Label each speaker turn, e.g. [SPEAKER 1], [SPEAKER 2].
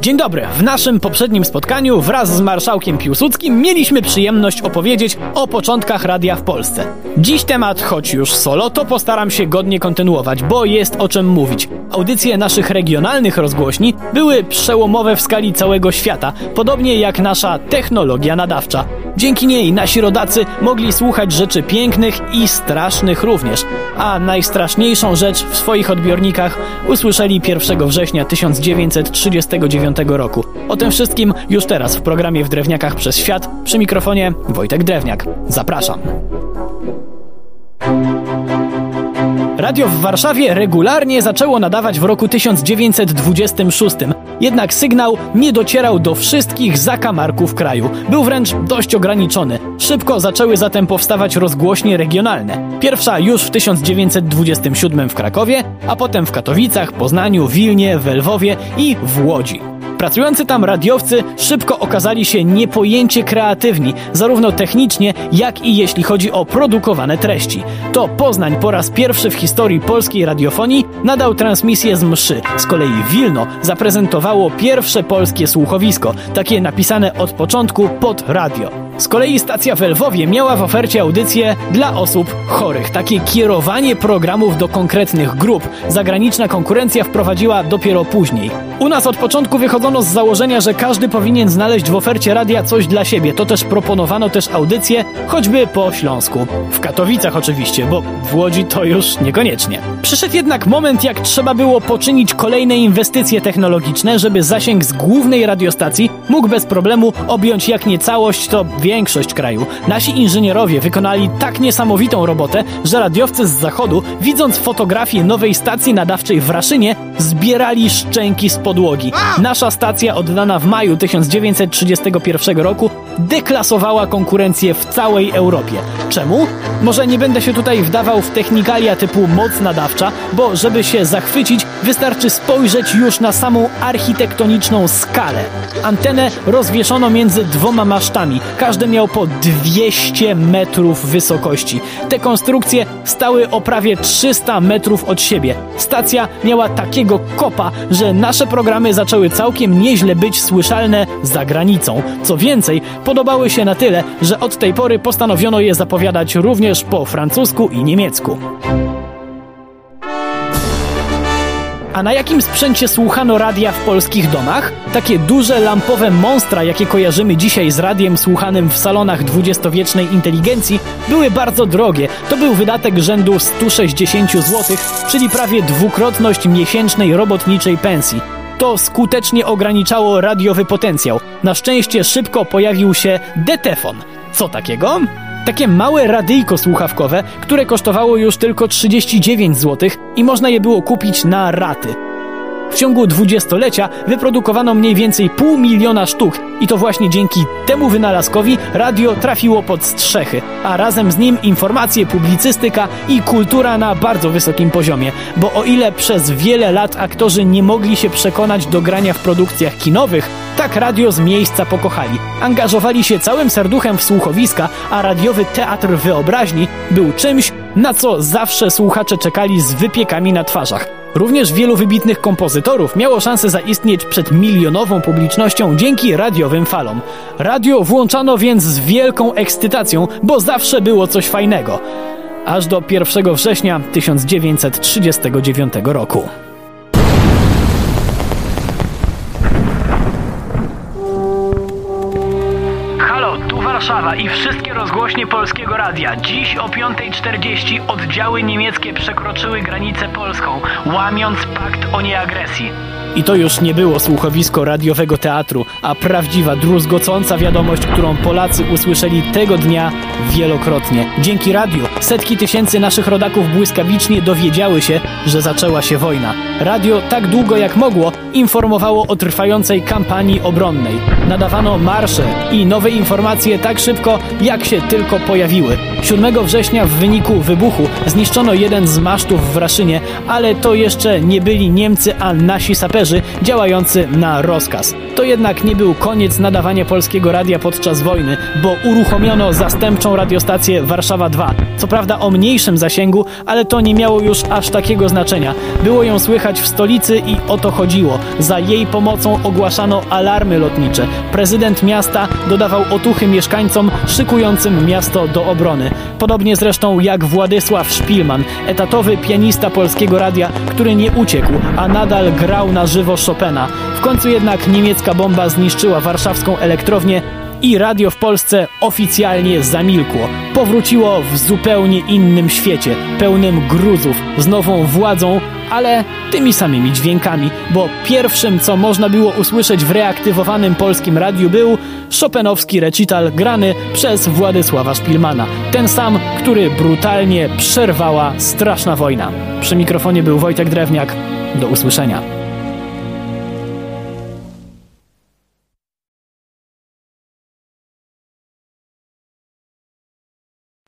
[SPEAKER 1] Dzień dobry. W naszym poprzednim spotkaniu wraz z marszałkiem Piłsudskim mieliśmy przyjemność opowiedzieć o początkach radia w Polsce. Dziś temat, choć już solo, to postaram się godnie kontynuować, bo jest o czym mówić. Audycje naszych regionalnych rozgłośni były przełomowe w skali całego świata, podobnie jak nasza technologia nadawcza. Dzięki niej nasi rodacy mogli słuchać rzeczy pięknych i strasznych również, a najstraszniejszą rzecz w swoich odbiornikach usłyszeli 1 września 1939 roku. O tym wszystkim już teraz w programie W Drewniakach przez Świat przy mikrofonie Wojtek Drewniak. Zapraszam. Radio w Warszawie regularnie zaczęło nadawać w roku 1926. Jednak sygnał nie docierał do wszystkich zakamarków kraju. Był wręcz dość ograniczony. Szybko zaczęły zatem powstawać rozgłośnie regionalne. Pierwsza już w 1927 w Krakowie, a potem w Katowicach, Poznaniu, Wilnie, w Lwowie i w Łodzi. Pracujący tam radiowcy szybko okazali się niepojęcie kreatywni, zarówno technicznie, jak i jeśli chodzi o produkowane treści. To Poznań po raz pierwszy w historii polskiej radiofonii nadał transmisję z mszy. Z kolei Wilno zaprezentowało pierwsze polskie słuchowisko, takie napisane od początku pod radio. Z kolei stacja w Lwowie miała w ofercie audycje dla osób chorych. Takie kierowanie programów do konkretnych grup zagraniczna konkurencja wprowadziła dopiero później. U nas od początku wychodzono z założenia, że każdy powinien znaleźć w ofercie radia coś dla siebie. To też proponowano też audycje, choćby po Śląsku. W Katowicach oczywiście, bo w Łodzi to już niekoniecznie. Przyszedł jednak moment, jak trzeba było poczynić kolejne inwestycje technologiczne, żeby zasięg z głównej radiostacji mógł bez problemu objąć jak nie całość, to większość kraju. Nasi inżynierowie wykonali tak niesamowitą robotę, że radiowcy z zachodu, widząc fotografię nowej stacji nadawczej w Raszynie, zbierali szczęki z podłogi. Nasza stacja oddana w maju 1931 roku deklasowała konkurencję w całej Europie. Czemu? Może nie będę się tutaj wdawał w technikalia typu moc nadawcza, bo żeby się zachwycić, wystarczy spojrzeć już na samą architektoniczną skalę. Antenę rozwieszono między dwoma masztami. Każdy miał po 200 metrów wysokości. Te konstrukcje stały o prawie 300 metrów od siebie. Stacja miała takiego kopa, że nasze programy zaczęły całkiem nieźle być słyszalne za granicą. Co więcej, podobały się na tyle, że od tej pory postanowiono je zapowiadać również po francusku i niemiecku. A na jakim sprzęcie słuchano radia w polskich domach? Takie duże lampowe monstra, jakie kojarzymy dzisiaj z radiem słuchanym w salonach dwudziestowiecznej inteligencji, były bardzo drogie. To był wydatek rzędu 160 zł, czyli prawie dwukrotność miesięcznej robotniczej pensji. To skutecznie ograniczało radiowy potencjał. Na szczęście szybko pojawił się detefon. Co takiego? Takie małe radyjko słuchawkowe, które kosztowało już tylko 39 zł i można je było kupić na raty. W ciągu dwudziestolecia wyprodukowano mniej więcej pół miliona sztuk i to właśnie dzięki temu wynalazkowi radio trafiło pod strzechy, a razem z nim informacje, publicystyka i kultura na bardzo wysokim poziomie. Bo o ile przez wiele lat aktorzy nie mogli się przekonać do grania w produkcjach kinowych, tak radio z miejsca pokochali. Angażowali się całym serduchem w słuchowiska, a radiowy teatr wyobraźni był czymś, na co zawsze słuchacze czekali z wypiekami na twarzach. Również wielu wybitnych kompozytorów miało szansę zaistnieć przed milionową publicznością dzięki radiowym falom. Radio włączano więc z wielką ekscytacją, bo zawsze było coś fajnego. Aż do 1 września 1939 roku.
[SPEAKER 2] Warszawa i wszystkie rozgłośnie Polskiego Radia. Dziś o 5.40 oddziały niemieckie przekroczyły granicę polską, łamiąc pakt o nieagresji.
[SPEAKER 1] I to już nie było słuchowisko radiowego teatru, a prawdziwa, druzgocąca wiadomość, którą Polacy usłyszeli tego dnia wielokrotnie. Dzięki radiu setki tysięcy naszych rodaków błyskawicznie dowiedziały się, że zaczęła się wojna. Radio tak długo jak mogło informowało o trwającej kampanii obronnej. Nadawano marsze i nowe informacje tak szybko, jak się tylko pojawiły. 7 września w wyniku wybuchu zniszczono jeden z masztów w Raszynie, ale to jeszcze nie byli Niemcy, a nasi saperzy działający na rozkaz. To jednak nie był koniec nadawania polskiego radia podczas wojny, bo uruchomiono zastępczą radiostację Warszawa 2. Co prawda o mniejszym zasięgu, ale to nie miało już aż takiego znaczenia. Było ją słychać w stolicy i o to chodziło. Za jej pomocą ogłaszano alarmy lotnicze. Prezydent miasta dodawał otuchy mieszkańcom szykującym miasto do obrony. Podobnie zresztą jak Władysław Szpilman, etatowy pianista polskiego radia, który nie uciekł, a nadal grał na żywo Chopina. W końcu jednak niemiecka bomba zniszczyła warszawską elektrownię i radio w Polsce oficjalnie zamilkło. Powróciło w zupełnie innym świecie, pełnym gruzów, z nową władzą, ale tymi samymi dźwiękami, bo pierwszym, co można było usłyszeć w reaktywowanym polskim radiu był Chopinowski recital grany przez Władysława Szpilmana. Ten sam, który brutalnie przerwała straszna wojna. Przy mikrofonie był Wojtek Drewniak. Do usłyszenia.